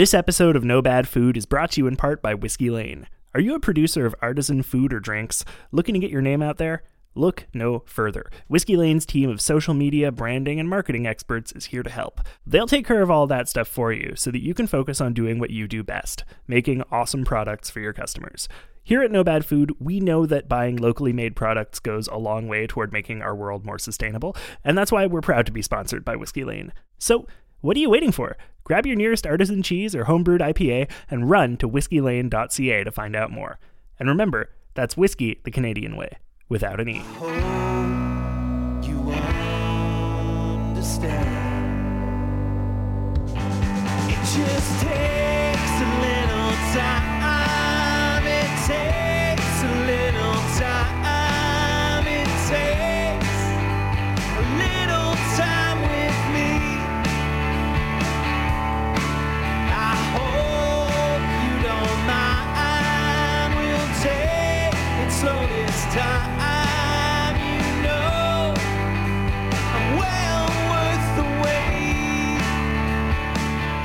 This episode of No Bad Food is brought to you in part by Whiskey Lane. Are you a producer of artisan food or drinks looking to get your name out there? Look no further. Whiskey Lane's team of social media, branding, and marketing experts is here to help. They'll take care of all that stuff for you so that you can focus on doing what you do best making awesome products for your customers. Here at No Bad Food, we know that buying locally made products goes a long way toward making our world more sustainable, and that's why we're proud to be sponsored by Whiskey Lane. So, what are you waiting for? Grab your nearest artisan cheese or homebrewed IPA and run to whiskeylane.ca to find out more. And remember, that's whiskey the Canadian way, without an E. It just takes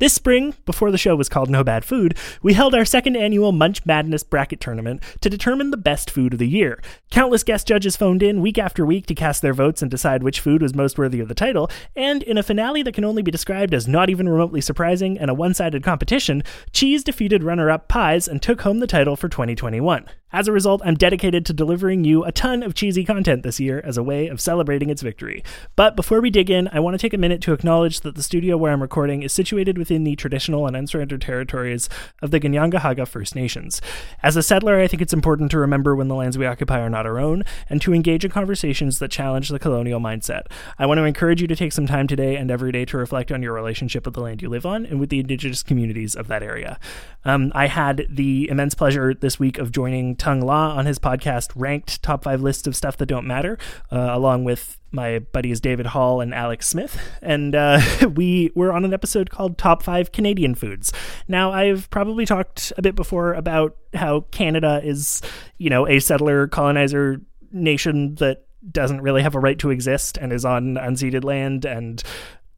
This spring, before the show was called No Bad Food, we held our second annual Munch Madness bracket tournament to determine the best food of the year. Countless guest judges phoned in week after week to cast their votes and decide which food was most worthy of the title, and in a finale that can only be described as not even remotely surprising and a one sided competition, Cheese defeated runner up Pies and took home the title for 2021. As a result, I'm dedicated to delivering you a ton of cheesy content this year as a way of celebrating its victory. But before we dig in, I want to take a minute to acknowledge that the studio where I'm recording is situated within the traditional and unsurrendered territories of the Ganyangahaga First Nations. As a settler, I think it's important to remember when the lands we occupy are not our own and to engage in conversations that challenge the colonial mindset. I want to encourage you to take some time today and every day to reflect on your relationship with the land you live on and with the indigenous communities of that area. Um, I had the immense pleasure this week of joining Tung La on his podcast, Ranked Top 5 Lists of Stuff That Don't Matter, uh, along with my buddies David Hall and Alex Smith, and uh, we were on an episode called Top 5 Canadian Foods. Now, I've probably talked a bit before about how Canada is, you know, a settler colonizer nation that doesn't really have a right to exist and is on unceded land and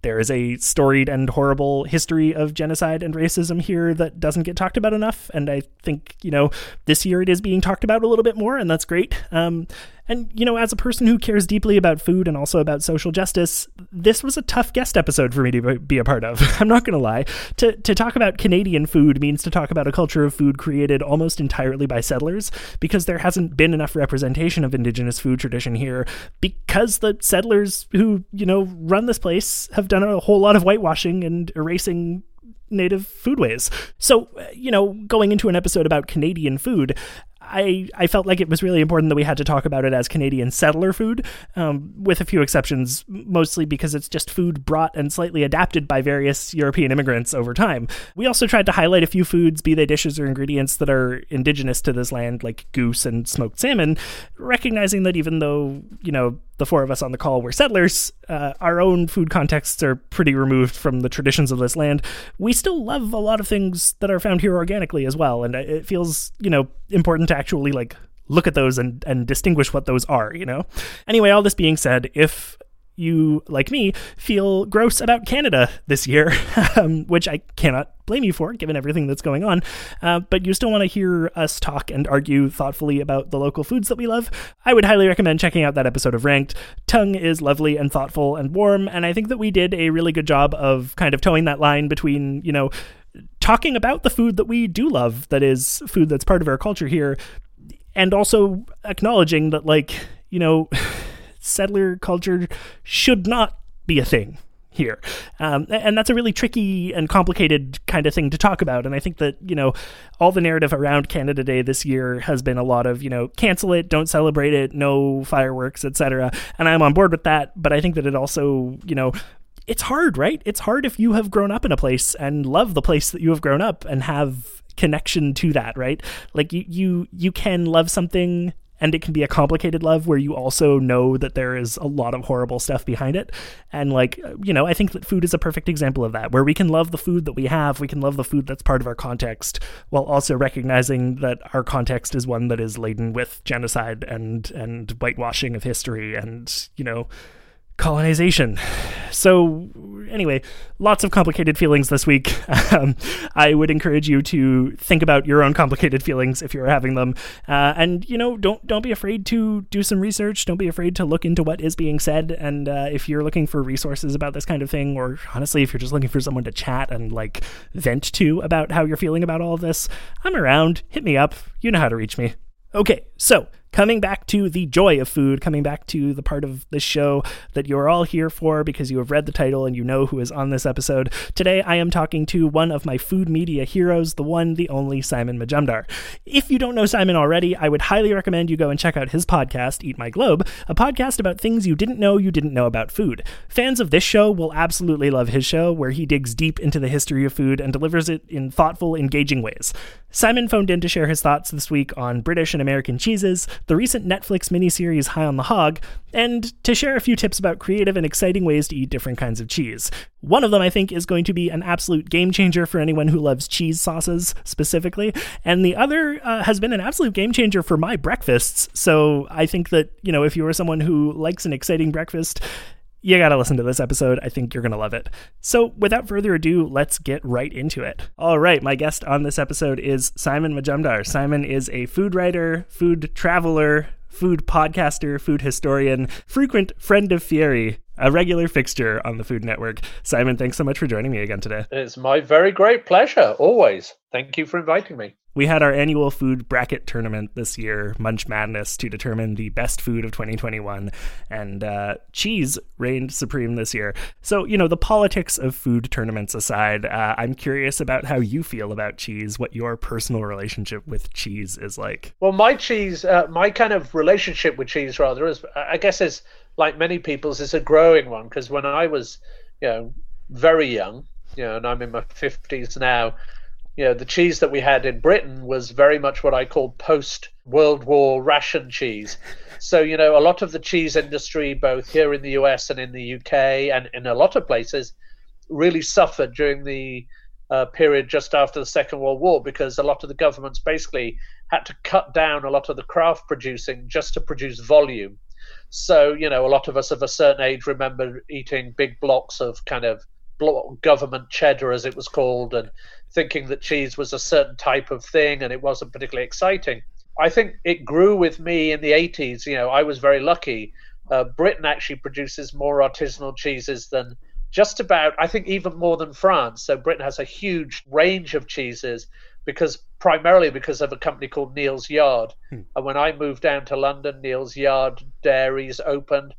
there is a storied and horrible history of genocide and racism here that doesn't get talked about enough. And I think, you know, this year it is being talked about a little bit more, and that's great. Um, and, you know, as a person who cares deeply about food and also about social justice, this was a tough guest episode for me to be a part of. I'm not going to lie. To, to talk about Canadian food means to talk about a culture of food created almost entirely by settlers because there hasn't been enough representation of Indigenous food tradition here because the settlers who, you know, run this place have done a whole lot of whitewashing and erasing native foodways. So, you know, going into an episode about Canadian food, I, I felt like it was really important that we had to talk about it as Canadian settler food, um, with a few exceptions, mostly because it's just food brought and slightly adapted by various European immigrants over time. We also tried to highlight a few foods, be they dishes or ingredients, that are indigenous to this land, like goose and smoked salmon, recognizing that even though, you know, the four of us on the call were settlers, uh, our own food contexts are pretty removed from the traditions of this land. We still love a lot of things that are found here organically as well, and it feels, you know, important to actually like look at those and, and distinguish what those are, you know? Anyway, all this being said, if you, like me, feel gross about Canada this year, um, which I cannot blame you for, given everything that's going on, uh, but you still want to hear us talk and argue thoughtfully about the local foods that we love, I would highly recommend checking out that episode of Ranked. Tung is lovely and thoughtful and warm, and I think that we did a really good job of kind of towing that line between, you know, talking about the food that we do love, that is food that's part of our culture here, and also acknowledging that, like, you know, settler culture should not be a thing here. Um, and that's a really tricky and complicated kind of thing to talk about. And I think that, you know, all the narrative around Canada Day this year has been a lot of, you know, cancel it, don't celebrate it, no fireworks, etc. And I'm on board with that, but I think that it also, you know, it's hard, right? It's hard if you have grown up in a place and love the place that you have grown up and have connection to that, right? Like you you you can love something and it can be a complicated love where you also know that there is a lot of horrible stuff behind it. And like you know i think that food is a perfect example of that where we can love the food that we have we can love the food that's part of our context while also recognizing that our context is one that is laden with genocide and and whitewashing of history and you know colonization. So, anyway, lots of complicated feelings this week. Um, I would encourage you to think about your own complicated feelings if you're having them, uh, and you know, don't don't be afraid to do some research. Don't be afraid to look into what is being said. And uh, if you're looking for resources about this kind of thing, or honestly, if you're just looking for someone to chat and like vent to about how you're feeling about all of this, I'm around. Hit me up. You know how to reach me. Okay, so coming back to the joy of food, coming back to the part of the show that you're all here for because you have read the title and you know who is on this episode. Today, I am talking to one of my food media heroes, the one, the only Simon Majumdar. If you don't know Simon already, I would highly recommend you go and check out his podcast, Eat My Globe, a podcast about things you didn't know you didn't know about food. Fans of this show will absolutely love his show, where he digs deep into the history of food and delivers it in thoughtful, engaging ways. Simon phoned in to share his thoughts this week on British and American cheeses, the recent Netflix miniseries High on the Hog, and to share a few tips about creative and exciting ways to eat different kinds of cheese. One of them, I think, is going to be an absolute game changer for anyone who loves cheese sauces specifically, and the other uh, has been an absolute game changer for my breakfasts. So I think that, you know, if you are someone who likes an exciting breakfast, you gotta listen to this episode. I think you're gonna love it. So, without further ado, let's get right into it. All right, my guest on this episode is Simon Majumdar. Simon is a food writer, food traveler, food podcaster, food historian, frequent friend of Fieri, a regular fixture on the Food Network. Simon, thanks so much for joining me again today. It's my very great pleasure, always. Thank you for inviting me. We had our annual food bracket tournament this year, Munch Madness, to determine the best food of 2021, and uh, cheese reigned supreme this year. So, you know, the politics of food tournaments aside, uh, I'm curious about how you feel about cheese, what your personal relationship with cheese is like. Well, my cheese, uh, my kind of relationship with cheese, rather, is I guess is like many people's, is a growing one because when I was, you know, very young, you know, and I'm in my 50s now you know, the cheese that we had in Britain was very much what I call post World War ration cheese. So, you know, a lot of the cheese industry, both here in the US and in the UK and in a lot of places, really suffered during the uh, period just after the Second World War because a lot of the governments basically had to cut down a lot of the craft producing just to produce volume. So, you know, a lot of us of a certain age remember eating big blocks of kind of government cheddar, as it was called, and thinking that cheese was a certain type of thing and it wasn't particularly exciting. I think it grew with me in the 80s. You know, I was very lucky. Uh, Britain actually produces more artisanal cheeses than just about, I think, even more than France. So Britain has a huge range of cheeses because primarily because of a company called Neal's Yard. Hmm. And when I moved down to London, Neal's Yard dairies opened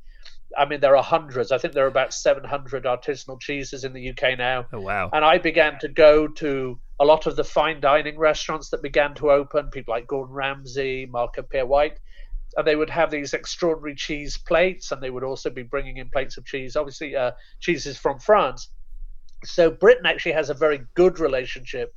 I mean, there are hundreds. I think there are about 700 artisanal cheeses in the UK now. Oh, wow. And I began to go to a lot of the fine dining restaurants that began to open, people like Gordon Ramsay, Marco Pierre White. And they would have these extraordinary cheese plates, and they would also be bringing in plates of cheese, obviously, uh, cheeses from France. So Britain actually has a very good relationship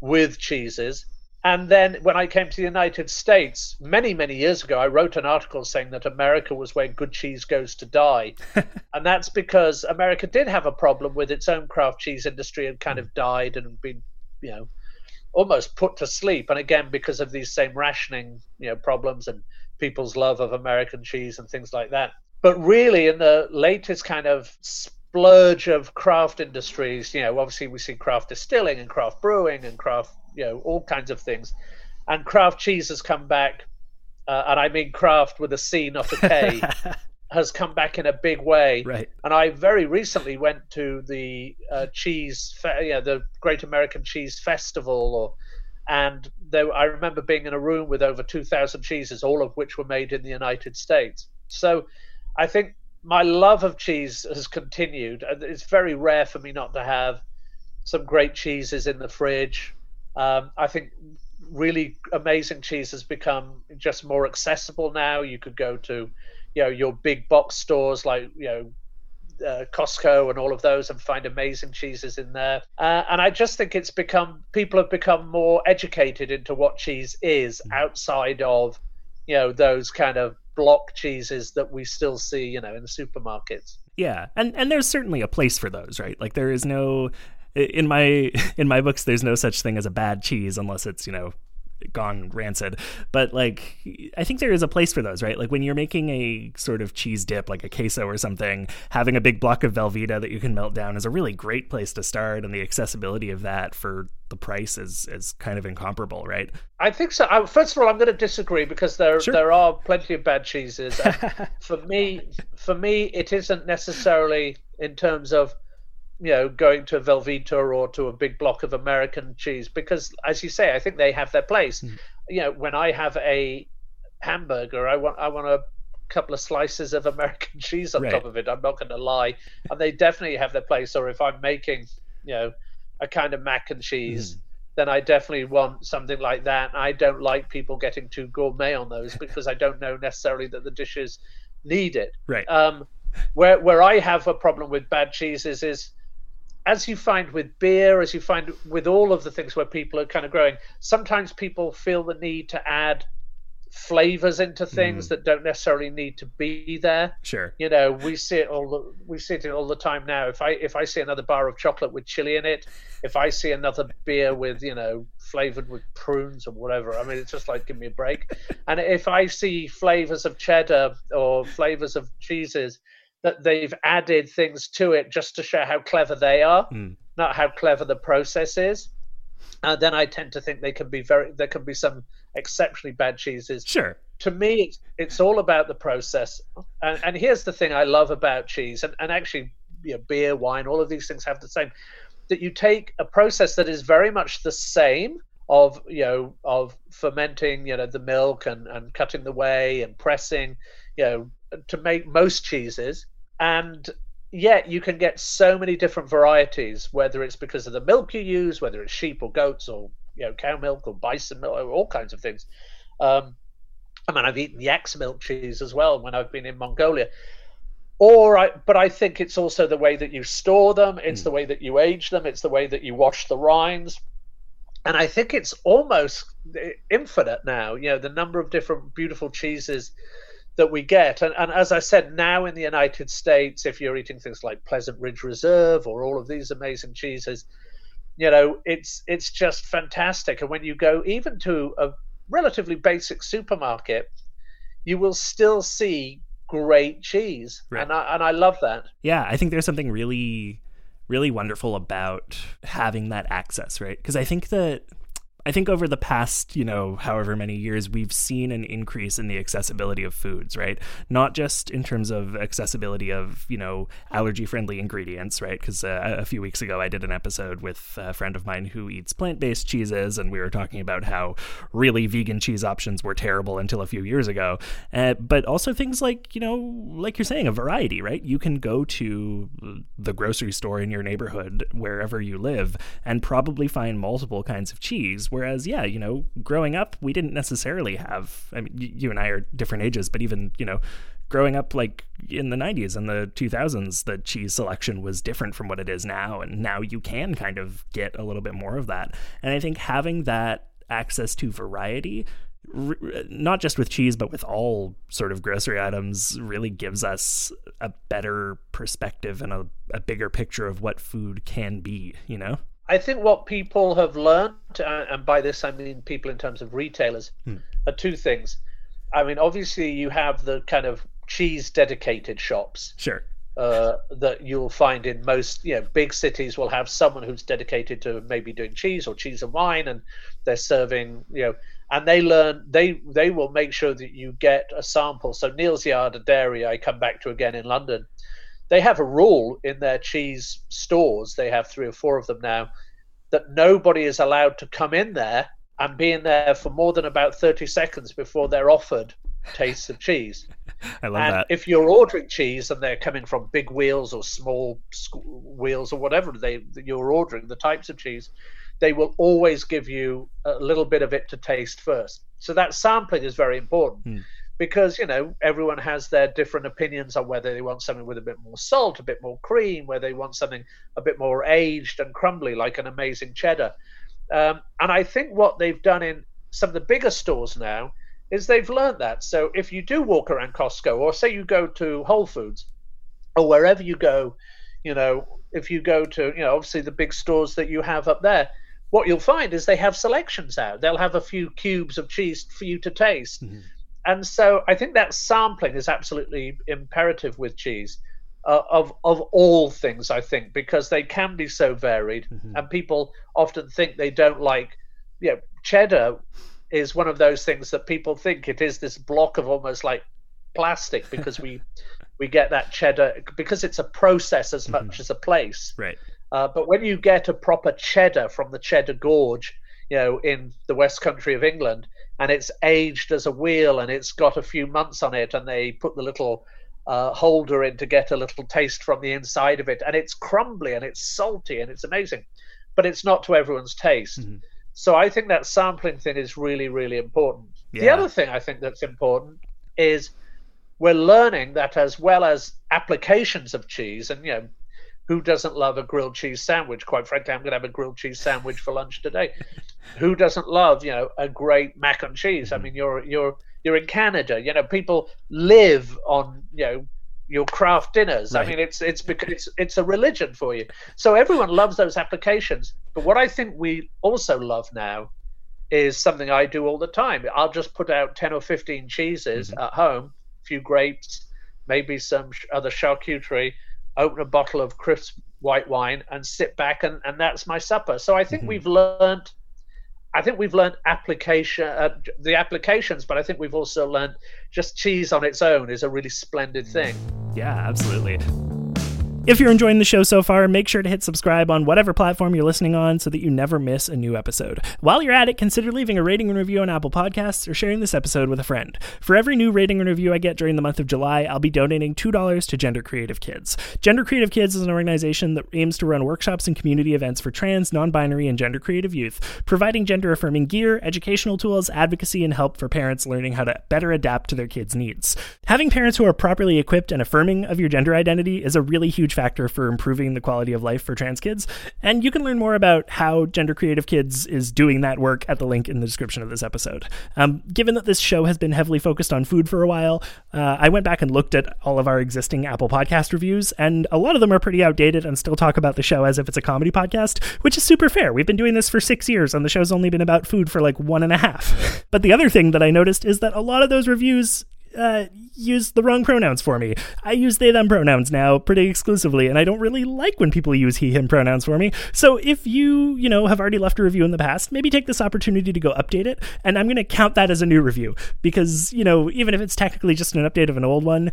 with cheeses. And then when I came to the United States many, many years ago, I wrote an article saying that America was where good cheese goes to die. and that's because America did have a problem with its own craft cheese industry and kind of hmm. died and been, you know, almost put to sleep. And again, because of these same rationing, you know, problems and people's love of American cheese and things like that. But really, in the latest kind of splurge of craft industries, you know, obviously we see craft distilling and craft brewing and craft you know all kinds of things. And craft cheese has come back, uh, and I mean craft with a C, not a K, has come back in a big way. Right. And I very recently went to the uh, cheese, fe- yeah, the Great American Cheese Festival, or and there, I remember being in a room with over 2,000 cheeses, all of which were made in the United States. So I think my love of cheese has continued. And it's very rare for me not to have some great cheeses in the fridge. Um, I think really amazing cheese has become just more accessible now. You could go to, you know, your big box stores like you know uh, Costco and all of those and find amazing cheeses in there. Uh, and I just think it's become people have become more educated into what cheese is outside of you know those kind of block cheeses that we still see you know in the supermarkets. Yeah, and and there's certainly a place for those, right? Like there is no in my in my books there's no such thing as a bad cheese unless it's you know gone rancid but like i think there is a place for those right like when you're making a sort of cheese dip like a queso or something having a big block of velveeta that you can melt down is a really great place to start and the accessibility of that for the price is is kind of incomparable right I think so. I, first of all, I'm going to disagree because there Sure. there are plenty of bad cheeses. For me, for me, it isn't necessarily in terms of you know going to a Velveeta or to a big block of American cheese because, as you say, I think they have their place. You know, when I have a hamburger, I want I want a couple of slices of American cheese on Right. top of it. I'm not going to lie, and they definitely have their place. Or if I'm making, you know, a kind of mac and cheese then I definitely want something like that. I don't like people getting too gourmet on those because I don't know necessarily that the dishes need it. right Um, where where I have a problem with bad cheeses is, as you find with beer, as you find with all of the things where people are kind of growing, sometimes people feel the need to add flavors into things mm. that don't necessarily need to be there. Sure. You know we see it all the, we see it all the time now. If i if i see another bar of chocolate with chili in it if i see another beer with you know flavored with prunes or whatever i mean it's just like give me a break. And if i see flavors of cheddar or flavors of cheeses that they've added things to it just to show how clever they are Mm. not how clever the process is. And then i tend to think they can be very there can be some exceptionally bad cheeses. Sure. To me it's, it's all about the process. And, and here's the thing i love about cheese and, and actually you know, beer wine all of these things have the same that you take a process that is very much the same of you know of fermenting you know the milk and, and cutting the whey and pressing you know to make most cheeses and yet you can get so many different varieties whether it's because of the milk you use whether it's sheep or goats or you know cow milk or bison milk or all kinds of things um, I mean, I've eaten yak's milk cheese as well when I've been in Mongolia. Or, I, but I think it's also the way that you store them. It's the way that you age them. It's the way that you wash the rinds. And I think it's almost infinite now. You know, the number of different beautiful cheeses that we get. And, and as I said, now in the United States, if you're eating things like Pleasant Ridge Reserve or all of these amazing cheeses, you know, it's it's just fantastic. And when you go even to a relatively basic supermarket, you will still see great cheese, Right. and I and I love that. yeah i think there's something really really wonderful about having that access right because i think that I think over the past, you know, however many years, we've seen an increase in the accessibility of foods, right? Not just in terms of accessibility of, you know, allergy friendly ingredients, right? Because uh, a few weeks ago, I did an episode with a friend of mine who eats plant based cheeses, and we were talking about how really vegan cheese options were terrible until a few years ago. Uh, but also things like, you know, like you're saying, a variety, right? You can go to the grocery store in your neighborhood, wherever you live, and probably find multiple kinds of cheese. Whereas, yeah, you know, growing up, we didn't necessarily have. I mean, you and I are different ages, but even you know, growing up like in the 90s and the 2000s, the cheese selection was different from what it is now, and now you can kind of get a little bit more of that. And I think having that access to variety. Not just with cheese, but with all sort of grocery items, really gives us a better perspective and a, a bigger picture of what food can be, you know? I think what people have learned, and by this I mean people in terms of retailers, are two things. I mean, obviously, you have the kind of cheese dedicated shops Sure. uh, that you'll find in most, you know, big cities will have someone who's dedicated to maybe doing cheese or cheese and wine, and they're serving, you know, and they learn they they will make sure that you get a sample. So Neal's Yard, a dairy I come back to again in London, they have a rule in their cheese stores. They have three or four of them now that nobody is allowed to come in there and be in there for more than about 30 seconds before they're offered tastes of cheese. I love and that. if you're ordering cheese and they're coming from big wheels or small wheels or whatever they you're ordering, the types of cheese, they will always give you a little bit of it to taste first. So that sampling is very important. Hmm. Because you know everyone has their different opinions on whether they want something with a bit more salt, a bit more cream, whether they want something a bit more aged and crumbly, like an amazing cheddar. Um, and I think what they've done in some of the bigger stores now is they've learned that. So if you do walk around Costco, or say you go to Whole Foods, or wherever you go, you know, if you go to, you know, obviously the big stores that you have up there, what you'll find is they have selections out. They'll have a few cubes of cheese for you to taste. Mhm. And so I think that sampling is absolutely imperative with cheese. Uh, of of all things, I think, because they can be so varied, Mhm. and people often think they don't like. You know, cheddar is one of those things that people think it is this block of almost like plastic because we we get that cheddar because it's a process as much as a place. Right. Uh, but when you get a proper cheddar from the Cheddar Gorge, you know, in the West Country of England, and it's aged as a wheel and it's got a few months on it, and they put the little uh, holder in to get a little taste from the inside of it, and it's crumbly and it's salty and it's amazing, but it's not to everyone's taste. Mhm. So I think that sampling thing is really, really important. The other thing I think that's important is we're learning that as well as applications of cheese, and you know, who doesn't love a grilled cheese sandwich? Quite frankly, I'm going to have a grilled cheese sandwich for lunch today. who doesn't love, you know, a great mac and cheese? I mm. mean, you're you're you're in Canada. You know, people live on you know your craft dinners. Right. I mean, it's it's because it's it's a religion for you. So everyone loves those applications. But what I think we also love now is something I do all the time. I'll just put out ten or fifteen cheeses mm-hmm. at home, a few grapes, maybe some other charcuterie, open a bottle of crisp white wine, and sit back and and that's my supper. So I think Mhm. we've learned. I think we've learned application, uh, the applications, but I think we've also learned just cheese on its own is a really splendid thing. Yeah, absolutely. If you're enjoying the show so far, make sure to hit subscribe on whatever platform you're listening on so that you never miss a new episode. While you're at it, consider leaving a rating and review on Apple Podcasts or sharing this episode with a friend. For every new rating and review I get during the month of July, I'll be donating $2 to Gender Creative Kids. Gender Creative Kids is an organization that aims to run workshops and community events for trans, non binary, and gender creative youth, providing gender affirming gear, educational tools, advocacy, and help for parents learning how to better adapt to their kids' needs. Having parents who are properly equipped and affirming of your gender identity is a really huge factor for improving the quality of life for trans kids. And you can learn more about how Gender Creative Kids is doing that work at the link in the description of this episode. Um, given that this show has been heavily focused on food for a while, uh, I went back and looked at all of our existing Apple Podcast reviews, and a lot of them are pretty outdated and still talk about the show as if it's a comedy podcast, which is super fair. We've been doing this for six years, and the show's only been about food for like one and a half. but the other thing that I noticed is that a lot of those reviews uh, use the wrong pronouns for me. I use they them pronouns now pretty exclusively, and I don't really like when people use he him pronouns for me. So if you, you know, have already left a review in the past, maybe take this opportunity to go update it, and I'm going to count that as a new review because, you know, even if it's technically just an update of an old one,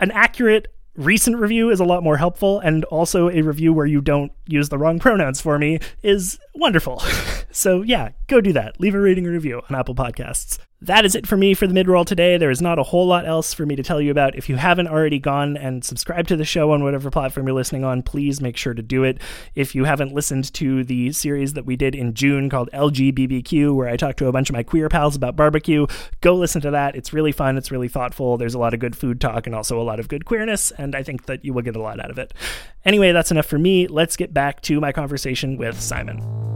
an accurate recent review is a lot more helpful and also a review where you don't use the wrong pronouns for me is wonderful. So yeah go do that. Leave a rating and review on apple podcasts. That is it for me for the mid-roll today. There is not a whole lot else for me to tell you about. If you haven't already gone and subscribed to the show on whatever platform you're listening on please make sure to do it. If you haven't listened to the series that we did in june called lgbbq where i talked to a bunch of my queer pals about barbecue go listen to that. It's really fun. It's really thoughtful. There's a lot of good food talk and also a lot of good queerness and i think that you will get a lot out of it. Anyway that's enough for me. Let's get back to my conversation with simon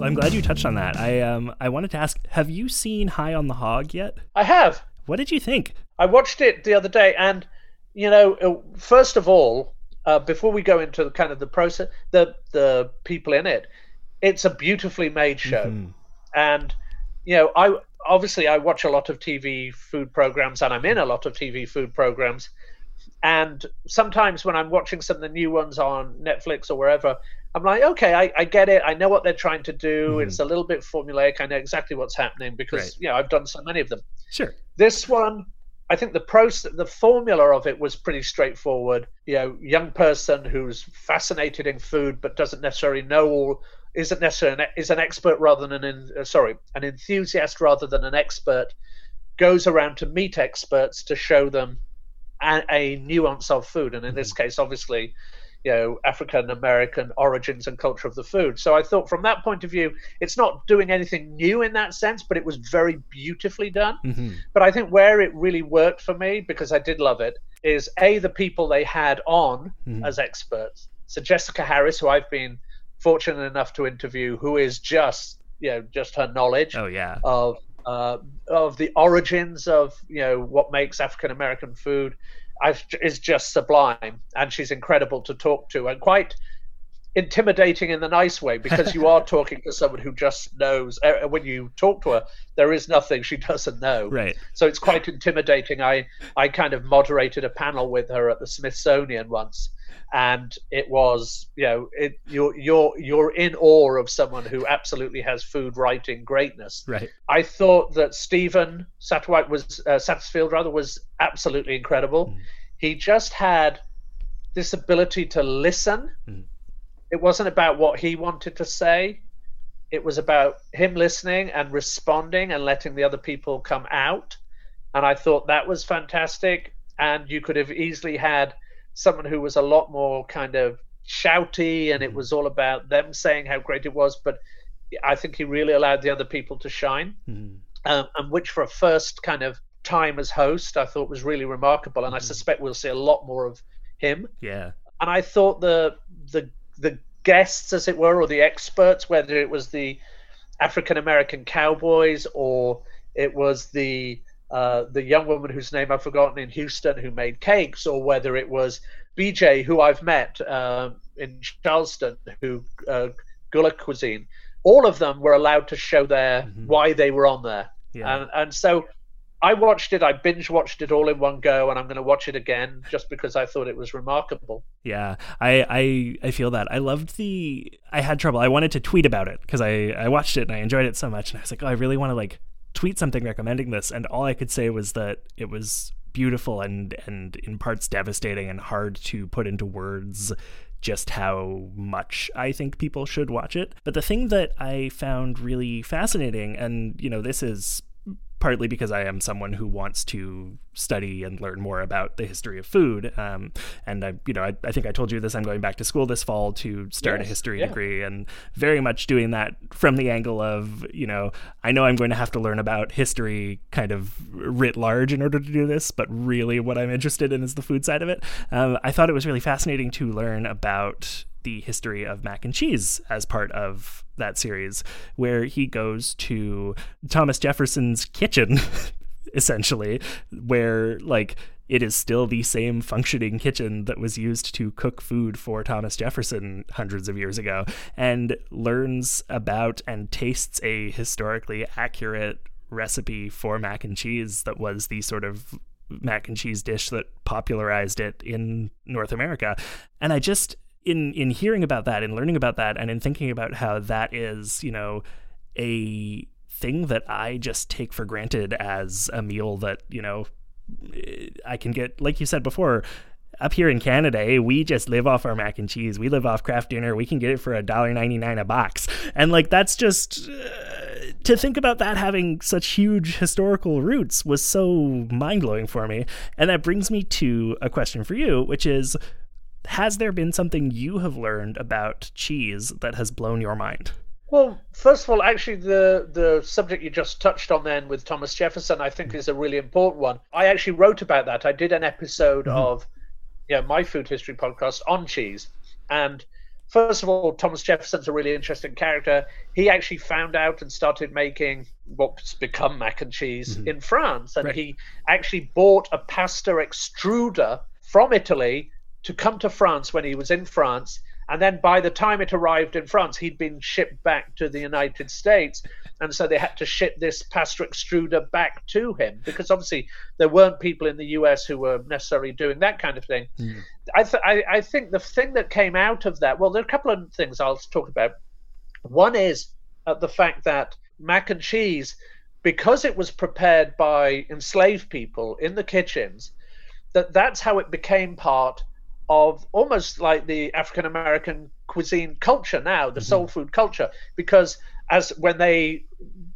i'm glad you touched on that i um i wanted to ask have you seen high on the hog yet I have. what did you think I watched it the other day, and you know, uh, first of all, uh, before we go into the kind of the process, the the people in it, it's a beautifully made show, Mhm. and you know, I obviously I watch a lot of TV food programs, and I'm in a lot of TV food programs, and sometimes when I'm watching some of the new ones on Netflix or wherever. I'm like, okay, I, I get it. I know what they're trying to do. Mhm. It's a little bit formulaic. I know exactly what's happening because Right. you know I've done so many of them. sure This one, I think the process, the formula of it was pretty straightforward. You know, young person who's fascinated in food but doesn't necessarily know all, isn't necessarily an, is an expert rather than an uh, sorry an enthusiast rather than an expert goes around to meet experts to show them a, a nuance of food, and in this case, obviously, you know African American origins and culture of the food. So I thought from that point of view, it's not doing anything new in that sense, but it was very beautifully done. hmm But I think where it really worked for me because I did love it is a the people they had on Mhm. as experts. So Jessica Harris, who I've been fortunate enough to interview, who is just you know just her knowledge Oh yeah. of uh, of the origins of you know what makes African American food I've, is just sublime, and she's incredible to talk to, and quite intimidating in the nice way because you are talking to someone who just knows. Uh, when you talk to her, there is nothing she doesn't know. Right. So it's quite intimidating. I I kind of moderated a panel with her at the Smithsonian once, and it was you know it you're you're you're in awe of someone who absolutely has food writing greatness. Right. I thought that Stephen Satterwhite was uh, Satterfield rather was absolutely incredible. Mm. He just had this ability to listen. Mm. It wasn't about what he wanted to say. It was about him listening and responding and letting the other people come out. And I thought that was fantastic. And you could have easily had someone who was a lot more kind of shouty and it Mhm. was all about them saying how great it was. But I think he really allowed the other people to shine Mhm. um, and which for a first kind of time as host, I thought was really remarkable, and I Mhm. suspect we'll see a lot more of him. Yeah. And I thought the the the guests, as it were, or the experts, whether it was the African American cowboys or it was the uh, the young woman whose name I've forgotten in Houston who made cakes, or whether it was BJ, who I've met um, in Charleston, who uh, Gullah cuisine. All of them were allowed to show their Mhm. why they were on there, Yeah. and and so I watched it. I binge watched it all in one go, and I'm going to watch it again just because I thought it was remarkable. Yeah, I, I I feel that. I loved the. I had trouble. I wanted to tweet about it because I I watched it and I enjoyed it so much, and I was like, oh, I really want to like tweet something recommending this, and all I could say was that it was beautiful and and in parts devastating and hard to put into words just how much I think people should watch it. But the thing that I found really fascinating, and you know, this is partly because I am someone who wants to study and learn more about the history of food. Um, and I, you know, I, I think I told you this. I'm going back to school this fall to start a history yeah. degree, and very much doing that from the angle of, you know, I know I'm going to have to learn about history kind of writ large in order to do this, but really what I'm interested in is the food side of it. Um, I thought it was really fascinating to learn about the history of mac and cheese as part of that series, where he goes to Thomas Jefferson's kitchen, essentially, where like it is still the same functioning kitchen that was used to cook food for Thomas Jefferson hundreds of years ago, and learns about and tastes a historically accurate recipe for mac and cheese that was the sort of mac and cheese dish that popularized it in North America. And I just in in hearing about that and learning about that and in thinking about how that is, you know, a thing that I just take for granted as a meal that, you know, I can get like you said before, up here in Canada, eh, we just live off our mac and cheese. We live off craft dinner. We can get it for a dollar ninety nine a box, and like that's just uh, to think about that having such huge historical roots was so mind blowing for me. And that brings me to a question for you, which is: Has there been something you have learned about cheese that has blown your mind? Well, first of all, actually, the the subject you just touched on then with Thomas Jefferson, I think, mm. is a really important one. I actually wrote about that. I did an episode mm-hmm. of, you know, my food history podcast on cheese, and first of all, Thomas Jefferson's a really interesting character. He actually found out and started making what's become mac and cheese mm-hmm. in France, and Right. he actually bought a pasta extruder from Italy to come to France when he was in France. And then by the time it arrived in France, he'd been shipped back to the United States. And so they had to ship this pasta extruder back to him because obviously there weren't people in the US who were necessarily doing that kind of thing. I, th- I, I think the thing that came out of that, well, there are a couple of things I'll talk about. One is uh, the fact that mac and cheese, because it was prepared by enslaved people in the kitchens, that that's how it became part of almost like the African American cuisine culture now, the soul food culture, because as when they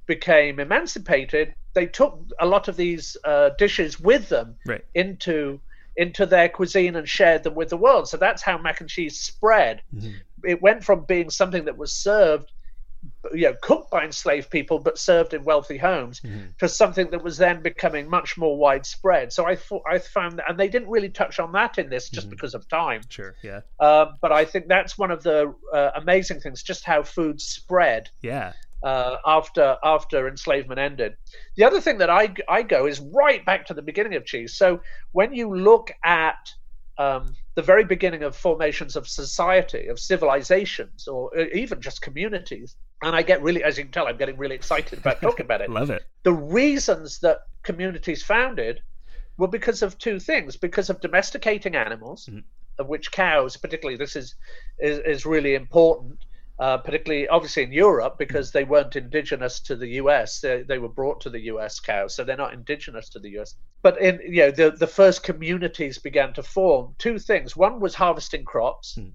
became emancipated, they took a lot of these uh, dishes with them Right. into into their cuisine and shared them with the world. So that's how mac and cheese spread. Mhm. It went from being something that was served, you know, cooked by enslaved people, but served in wealthy homes, Mhm. to something that was then becoming much more widespread. So I thought I found that, and they didn't really touch on that in this just Mhm. because of time. Sure. Yeah. Um, but I think that's one of the uh, amazing things, just how food spread Yeah. uh, after after enslavement ended. The other thing that I I go is right back to the beginning of cheese. So when you look at um, the very beginning of formations of society, of civilizations, or uh, even just communities, and I get really, as you can tell, I'm getting really excited about talking about it Love it. the reasons that communities founded were because of two things because of domesticating animals Mhm. of which cows particularly this is is, is really important uh, particularly obviously in Europe because they weren't indigenous to the US they, they were brought to the US cows so they're not indigenous to the US but in you know the the first communities began to form two things one was harvesting crops Hmm.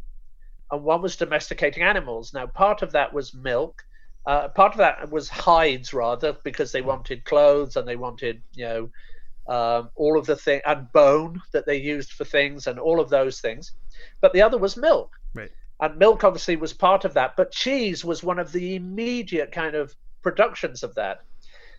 And one was domesticating animals. Now part of that was milk. Uh, part of that was hides rather because they wanted clothes and they wanted you know um, all of the thing and bone that they used for things and all of those things. But the other was milk. Right. and milk obviously was part of that but cheese was one of the immediate kind of productions of that.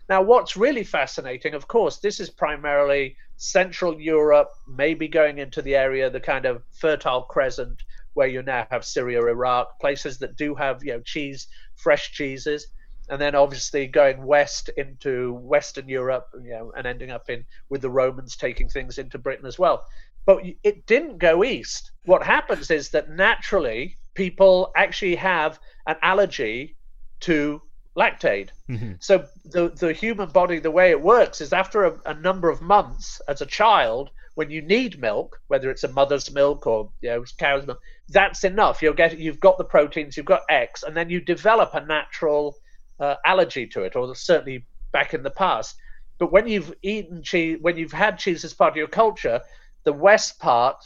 Now what's really fascinating of course this is primarily central europe maybe going into the area the kind of fertile crescent where you now have syria iraq places that do have you know cheese fresh cheeses and then obviously going west into western europe you know and ending up in with the romans taking things into britain as well. But it didn't go east. What happens is that naturally people actually have an allergy to lactate hmm so the the human body, the way it works is after a, a number of months as a child, when you need milk, whether it's a mother's milk or you know cow's milk, that's enough. You'll get you've got the proteins, you've got X, and then you develop a natural uh, allergy to it, or certainly back in the past. But when you've eaten cheese, when you've had cheese as part of your culture, the west part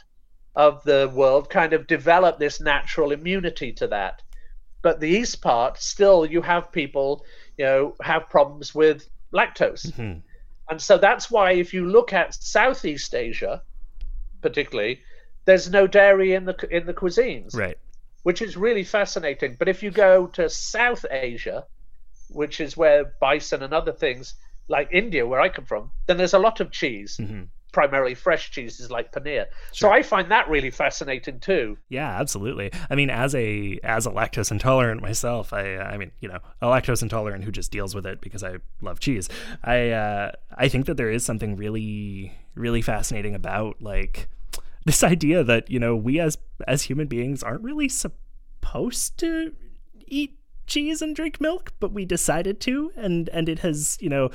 of the world kind of developed this natural immunity to that. But the east part, still, you have people, you know, have problems with lactose. hmm And so that's why if you look at Southeast Asia, particularly, there's no dairy in the in the cuisines, Right. which is really fascinating. But if you go to South Asia, which is where bison and other things like India, where I come from, then there's a lot of cheese, hmm primarily fresh cheeses like paneer. So I find that really fascinating too. Yeah, absolutely. I mean, as a as a lactose intolerant myself, I I mean, you know, a lactose intolerant who just deals with it because I love cheese. I uh, I think that there is something really really fascinating about like this idea that you know we as as human beings aren't really supposed to eat cheese and drink milk, but we decided to, and and it has you know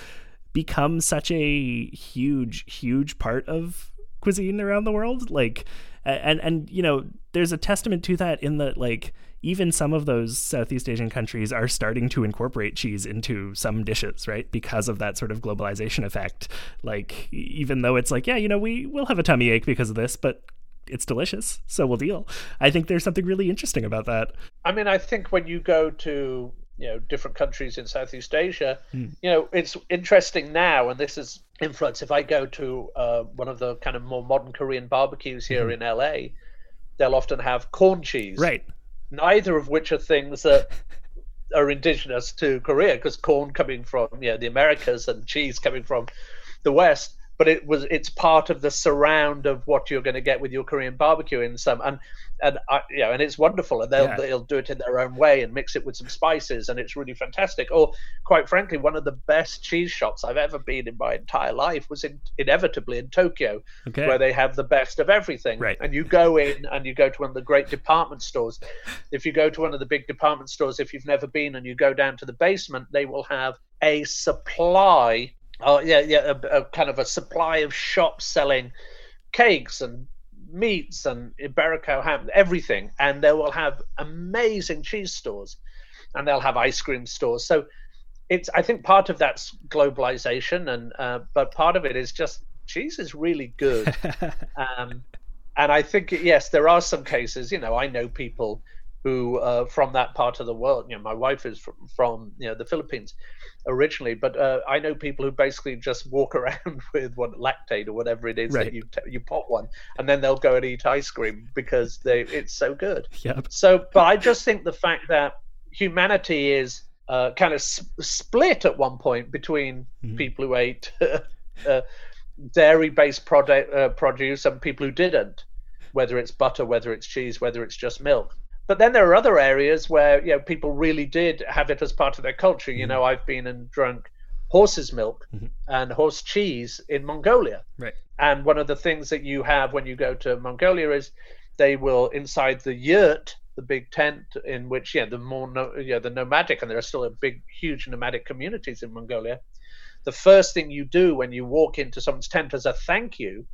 become such a huge huge part of cuisine around the world like and and you know there's a testament to that in that like even some of those southeast asian countries are starting to incorporate cheese into some dishes right? Because of that sort of globalization effect. Like even though it's like yeah you know we will have a tummy ache because of this but it's delicious so we'll deal. I think there's something really interesting about that. I mean, I think when you go to you know different countries in Southeast Asia, Hmm. you know it's interesting now, and this is influence. If I go to uh, one of the kind of more modern Korean barbecues here in LA, they'll often have corn cheese, right neither of which are things that are indigenous to Korea, because corn coming from you know the Americas and cheese coming from the West. But it was it's part of the surround of what you're going to get with your Korean barbecue in some and and I, you know and it's wonderful and they'll Yeah. they'll do it in their own way and mix it with some spices and it's really fantastic. Or quite frankly, one of the best cheese shops I've ever been in my entire life was in inevitably in Tokyo okay where they have the best of everything. Right. And you go in and you go to one of the great department stores. If you go to one of the big department stores, if you've never been and you go down to the basement, they will have a supply. Oh yeah, yeah, a, a kind of a supply of shops selling cakes and meats and Iberico ham, everything, and they will have amazing cheese stores, and they'll have ice cream stores. So it's I think part of that's globalization, and uh, but part of it is just cheese is really good. um, and I think yes, there are some cases. You know, I know people who uh, from that part of the world. You know, my wife is from, from you know the Philippines originally, but uh, I know people who basically just walk around with what Lactaid or whatever it is Right. that you t- you pop one, and then they'll go and eat ice cream because they it's so good. Yep. So, but I just think the fact that humanity is uh, kind of s- split at one point between Mhm. people who ate uh, dairy-based product uh, produce and people who didn't, whether it's butter, whether it's cheese, whether it's just milk. But then there are other areas where you know people really did have it as part of their culture. You Mhm. know, I've been and drunk horse's milk Mhm. and horse cheese in Mongolia. Right. And one of the things that you have when you go to Mongolia is they will inside the yurt, the big tent in which yeah the more no, yeah the nomadic and there are still a big huge nomadic communities in Mongolia. The first thing you do when you walk into someone's tent as a thank you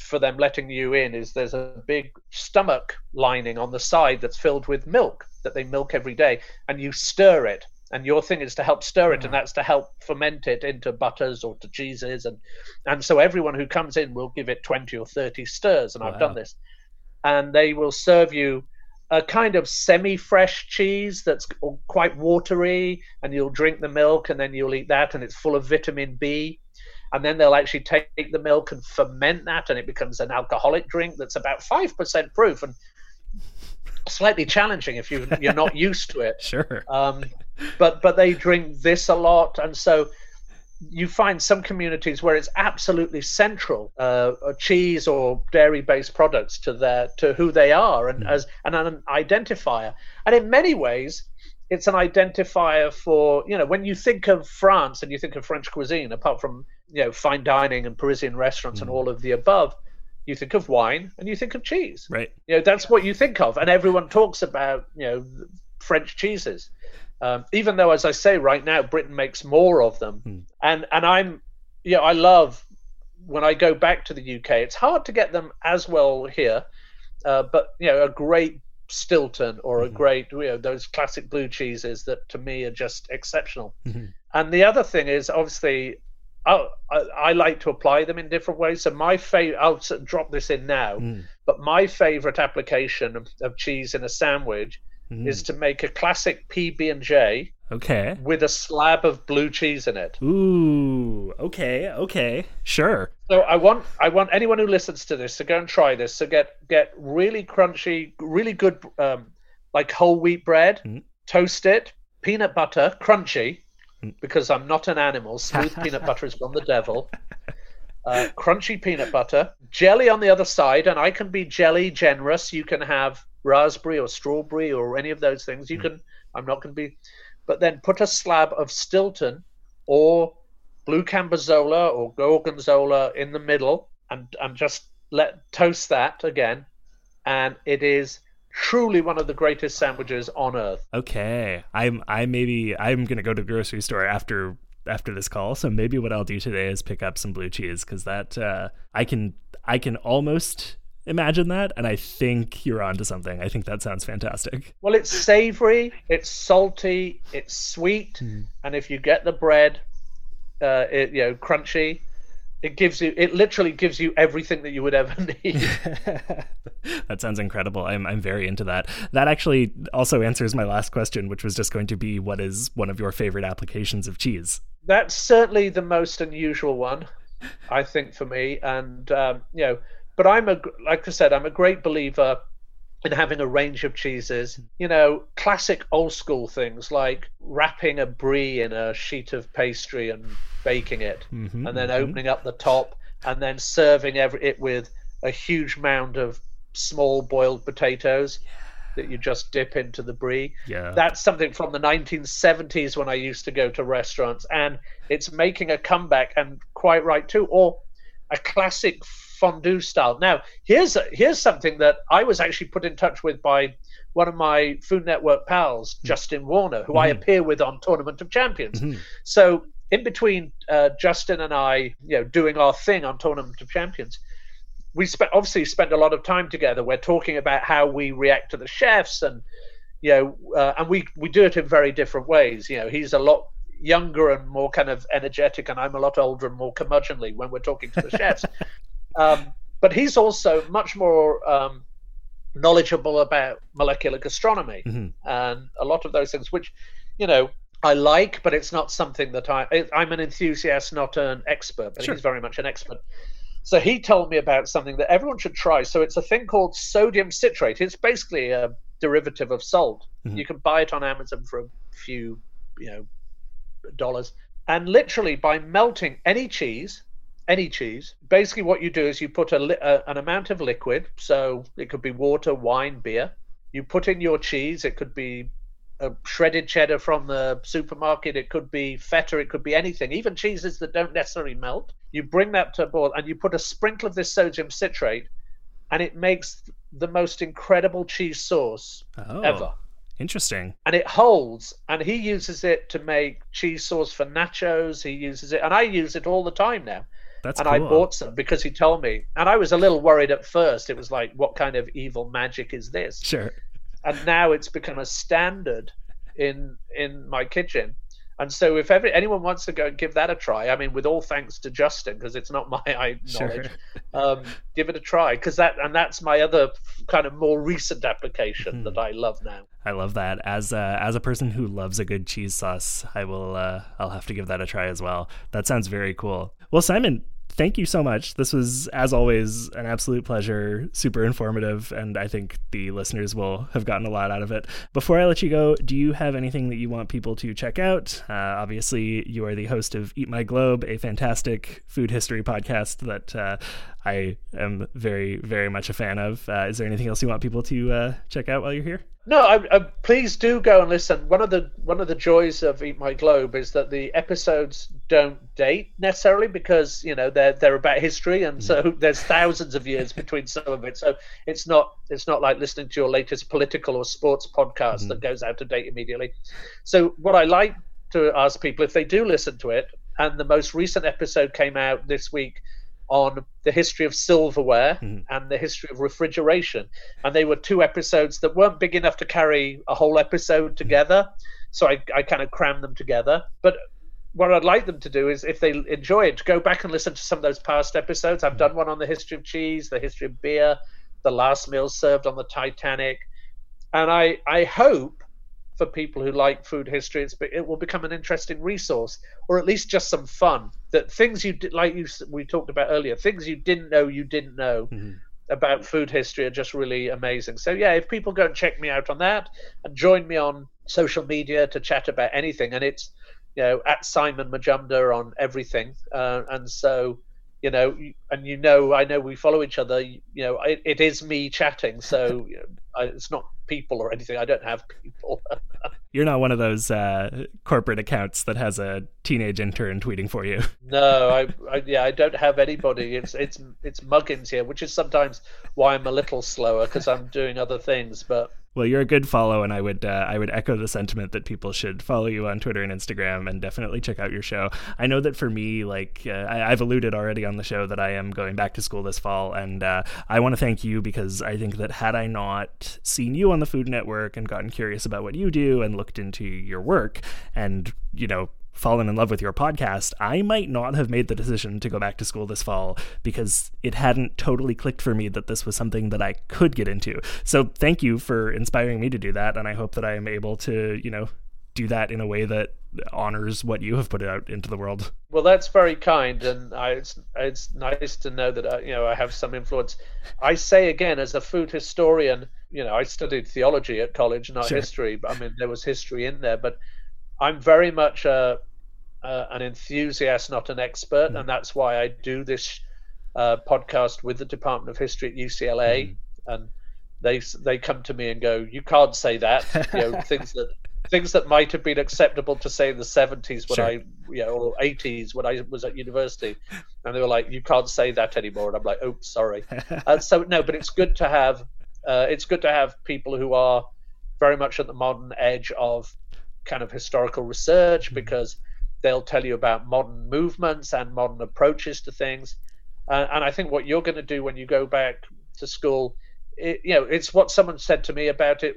for them letting you in is there's a big stomach lining on the side that's filled with milk that they milk every day and you stir it. And your thing is to help stir it and mm. that's to help ferment it into butters or to cheeses. And and so everyone who comes in will give it 20 or 30 stirs and i've done this. And they will serve you a kind of semi-fresh cheese that's quite watery and you'll drink the milk and then you'll eat that and it's full of vitamin b and then they'll actually take the milk and ferment that and it becomes an alcoholic drink that's about 5% proof and slightly challenging if you you're not used to it Sure. um, but but they drink this a lot, and so you find some communities where it's absolutely central, uh, uh, cheese or dairy-based products to their to who they are, and Mhm. as and an identifier. And in many ways, it's an identifier for you know when you think of France and you think of French cuisine, apart from you know fine dining and Parisian restaurants and Mhm. all of the above. You think of wine and you think of cheese Right. you know that's what you think of and everyone talks about you know french cheeses um, even though as i say right now britain makes more of them Hmm. and and i'm you know i love when i go back to the uk it's hard to get them as well here uh, but you know a great stilton or a Mhm. great you know those classic blue cheeses that to me are just exceptional Mhm. and the other thing is obviously I, I, I like to apply them in different ways so my favorite i'll drop this in now Mm. but my favorite application of, of cheese in a sandwich Mm. is to make a classic PB and J Okay. with a slab of blue cheese in it. Ooh. Okay. Okay. Sure. So I want I want anyone who listens to this to go and try this. So get get really crunchy, really good um, like whole wheat bread, Mhm. toast it, peanut butter, crunchy, Mm. because I'm not an animal. Smooth peanut butter is from the devil. Uh, crunchy peanut butter, jelly on the other side, and I can be jelly generous. You can have raspberry or strawberry or any of those things. You Mm. can. I'm not going to be, but then put a slab of Stilton or blue cambozola or gorgonzola in the middle, and and just let toast that again, and it is truly one of the greatest sandwiches on earth. Okay. I'm I maybe I'm gonna go to the grocery store after after this call. So maybe what I'll do today is pick up some blue cheese because that uh, I can I can almost imagine that, and I think you're onto something. I think that sounds fantastic. Well, it's savory, it's salty, it's sweet, Mm. and if you get the bread, uh, it, you know, crunchy, it gives you, it literally gives you everything that you would ever need. that sounds incredible. I'm I'm very into that. That actually also answers my last question, which was just going to be what is one of your favorite applications of cheese? That's certainly the most unusual one, I think, for me. And um, you know, but I'm a, like I said, I'm a great believer in having a range of cheeses. You know, classic old school things like wrapping a brie in a sheet of pastry and baking it. Mhm, and then mhm. opening up the top and then serving every, it with a huge mound of small boiled potatoes that you just dip into the brie. Yeah. That's something from the 1970s when I used to go to restaurants, and it's making a comeback, and quite right too. Or a classic fondue style. Now, here's here's something that I was actually put in touch with by one of my Food Network pals, Justin Warner, who I Mhm. appear with on Tournament of Champions. Mhm. So in between uh, Justin and I, you know, doing our thing on Tournament of Champions, we spent obviously spent a lot of time together. We're talking about how we react to the chefs, and you know, uh, and we we do it in very different ways. You know, he's a lot younger and more kind of energetic, and I'm a lot older and more curmudgeonly when we're talking to the chefs. Um, but he's also much more um, knowledgeable about molecular gastronomy Mhm. and a lot of those things, which you know I like, but it's not something that I. I'm an enthusiast, not an expert, but Sure. he's very much an expert. So he told me about something that everyone should try. So it's a thing called sodium citrate. It's basically a derivative of salt. Mhm. You can buy it on Amazon for a few, you know, dollars. And literally by melting any cheese, any cheese, basically what you do is you put a, li- a an amount of liquid. So it could be water, wine, beer. You put in your cheese. It could be a shredded cheddar from the supermarket. It could be feta. It could be anything, even cheeses that don't necessarily melt. You bring that to a boil and you put a sprinkle of this sodium citrate, and it makes the most incredible cheese sauce Oh, ever. interesting. And it holds, and he uses it to make cheese sauce for nachos. He uses it, and I use it all the time now. That's and cool. I bought some because he told me, and I was a little worried at first. It was like, what kind of evil magic is this? Sure. and now it's become a standard in in my kitchen. And so, if every, anyone wants to go and give that a try, I mean, with all thanks to Justin, because it's not my I- Sure. knowledge, um, give it a try. Because that and that's my other kind of more recent application that I love now. I love that. As uh, as a person who loves a good cheese sauce, I will. Uh, I'll have to give that a try as well. That sounds very cool. Well, Simon, thank you so much. This was, as always, an absolute pleasure. Super informative, and I think the listeners will have gotten a lot out of it. Before I let you go, do you have anything that you want people to check out? Uh, obviously, you are the host of Eat My Globe, a fantastic food history podcast that uh, I am very, very much a fan of. Uh, is there anything else you want people to uh, check out while you're here? No, I, I, please do go and listen. One of the one of the joys of Eat My Globe is that the episodes don't date necessarily because you know they're they're about history, and so there's thousands of years between some of it. So it's not it's not like listening to your latest political or sports podcast that goes out of date immediately. So what I like to ask people if they do listen to it, and the most recent episode came out this week on the history of silverware Mhm. and the history of refrigeration. And they were two episodes that weren't big enough to carry a whole episode together. So I, I kind of crammed them together. But what I'd like them to do is, if they enjoy it, go back and listen to some of those past episodes. I've done one on the history of cheese, the history of beer, the last meal served on the Titanic. And I, I hope for people who like food history, it's, it will become an interesting resource, or at least just some fun. That things you did, like you we talked about earlier, things you didn't know you didn't know Mhm. about food history are just really amazing. So yeah, if people go and check me out on that and join me on social media to chat about anything, and it's you know at Simon Majumdar on everything, uh, and so you know, and you know, I know we follow each other. You, you know, it, it is me chatting, so you know, I, it's not people or anything. I don't have people. You're not one of those uh, corporate accounts that has a teenage intern tweeting for you. No, I, I yeah, I don't have anybody. It's it's it's Muggins here, which is sometimes why I'm a little slower because I'm doing other things. But Well, you're a good follow, and I would uh, I would echo the sentiment that people should follow you on Twitter and Instagram, and definitely check out your show. I know that for me, like uh, I, I've alluded already on the show that I am going back to school this fall, and uh, I want to thank you because I think that had I not seen you on the Food Network and gotten curious about what you do and looked into your work, and you know fallen in love with your podcast, I might not have made the decision to go back to school this fall because it hadn't totally clicked for me that this was something that I could get into. So thank you for inspiring me to do that, and I hope that I am able to, you know, do that in a way that honors what you have put out into the world. Well, that's very kind, and I, it's it's nice to know that uh, you know I have some influence. I say again, as a food historian, you know, I studied theology at college, not Sure. history. But I mean, there was history in there, but I'm very much a, uh, an enthusiast, not an expert, and that's why I do this uh, podcast with the Department of History at UCLA, and they they come to me and go, "You can't say that," you know, things that things that might have been acceptable to say in the 70s when Sure. I, you know, or 80s when I was at university, and they were like, "You can't say that anymore," and I'm like, "Oh, sorry." uh, so no, but it's good to have uh, it's good to have people who are very much at the modern edge of kind of historical research because they'll tell you about modern movements and modern approaches to things. Uh, and I think what you're going to do when you go back to school, it, you know, it's what someone said to me about it.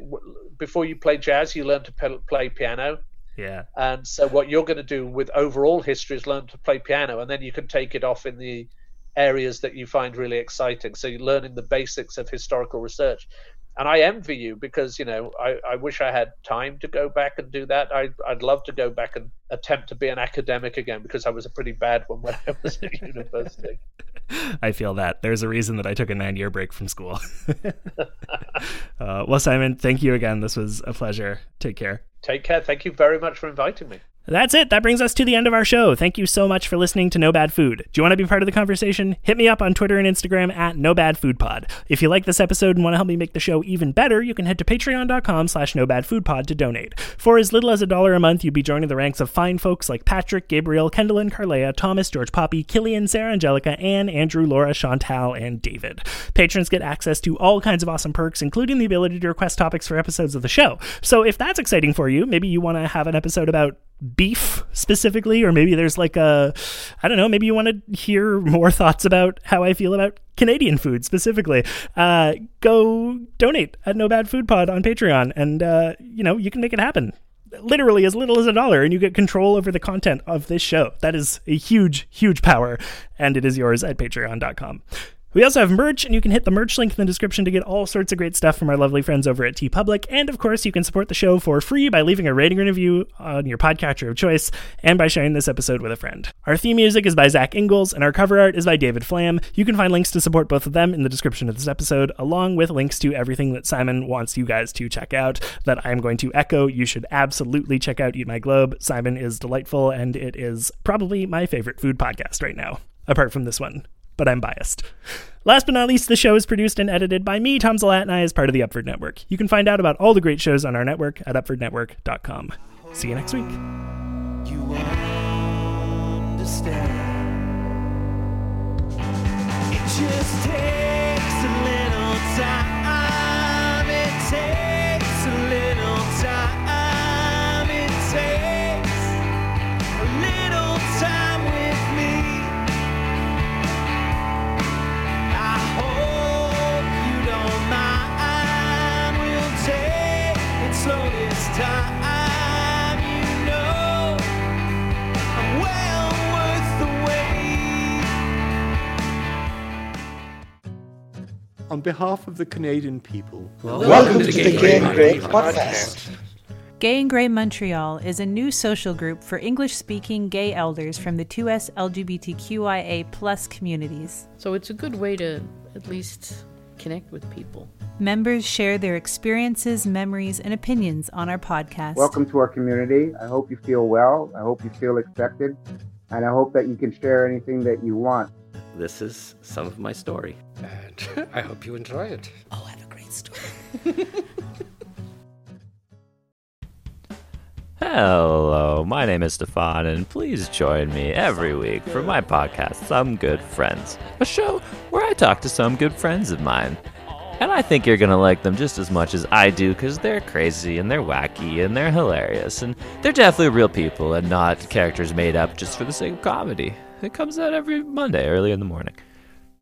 Before you play jazz, you learn to pe- play piano. Yeah. And so, what you're going to do with overall history is learn to play piano, and then you can take it off in the areas that you find really exciting. So, you're learning the basics of historical research. And I envy you because you know I, I wish I had time to go back and do that. I I'd love to go back and attempt to be an academic again because I was a pretty bad one when I was at university. I feel that. There's a reason that I took a nine year break from school. uh, well, Simon, thank you again. This was a pleasure. Take care. Take care. Thank you very much for inviting me. That's it. That brings us to the end of our show. Thank you so much for listening to No Bad Food. Do you want to be part of the conversation? Hit me up on Twitter and Instagram at No Bad Food Pod. If you like this episode and want to help me make the show even better, you can head to patreon.com slash No Bad Food Pod to donate. For as little as a dollar a month, you'd be joining the ranks of fine folks like Patrick, Gabriel, Kendall and Carlea, Thomas, George Poppy, Killian, Sarah Angelica, Anne, Andrew, Laura, Chantal, and David. Patrons get access to all kinds of awesome perks, including the ability to request topics for episodes of the show. So if that's exciting for you, maybe you want to have an episode about beef specifically, or maybe there's like a, I don't know, maybe you want to hear more thoughts about how I feel about Canadian food specifically, uh, go donate at No Bad Food Pod on Patreon, and uh, you know you can make it happen. Literally as little as a dollar, and you get control over the content of this show. That is a huge, huge power, and it is yours at Patreon.com. We also have merch, and you can hit the merch link in the description to get all sorts of great stuff from our lovely friends over at TeePublic. And of course, you can support the show for free by leaving a rating and review on your podcatcher of choice and by sharing this episode with a friend. Our theme music is by Zach Ingalls, and our cover art is by David Flam. You can find links to support both of them in the description of this episode, along with links to everything that Simon wants you guys to check out that I'm going to echo. You should absolutely check out Eat My Globe. Simon is delightful, and it is probably my favorite food podcast right now, apart from this one but I'm biased. Last but not least, the show is produced and edited by me, Tom Zalatnai as part of the Upford Network. You can find out about all the great shows on our network at upfordnetwork.com. See you next week. You understand. It just takes behalf of the Canadian people, Welcome to the Gay and Grey podcast. Gay and Grey Montreal is a new social group for English speaking gay elders from the 2S LGBTQIA plus communities. So it's a good way to at least connect with people. Members share their experiences, memories, and opinions on our podcast. Welcome to our community. I hope you feel well. I hope you feel accepted. And I hope that you can share anything that you want. This is some of my story. And I hope you enjoy it. Oh, I have a great story. Hello, my name is Stefan, and please join me every week for my podcast, Some Good Friends, a show where I talk to some good friends of mine. And I think you're gonna like them just as much as I do, because they're crazy and they're wacky and they're hilarious, and they're definitely real people and not characters made up just for the sake of comedy. It comes out every Monday early in the morning.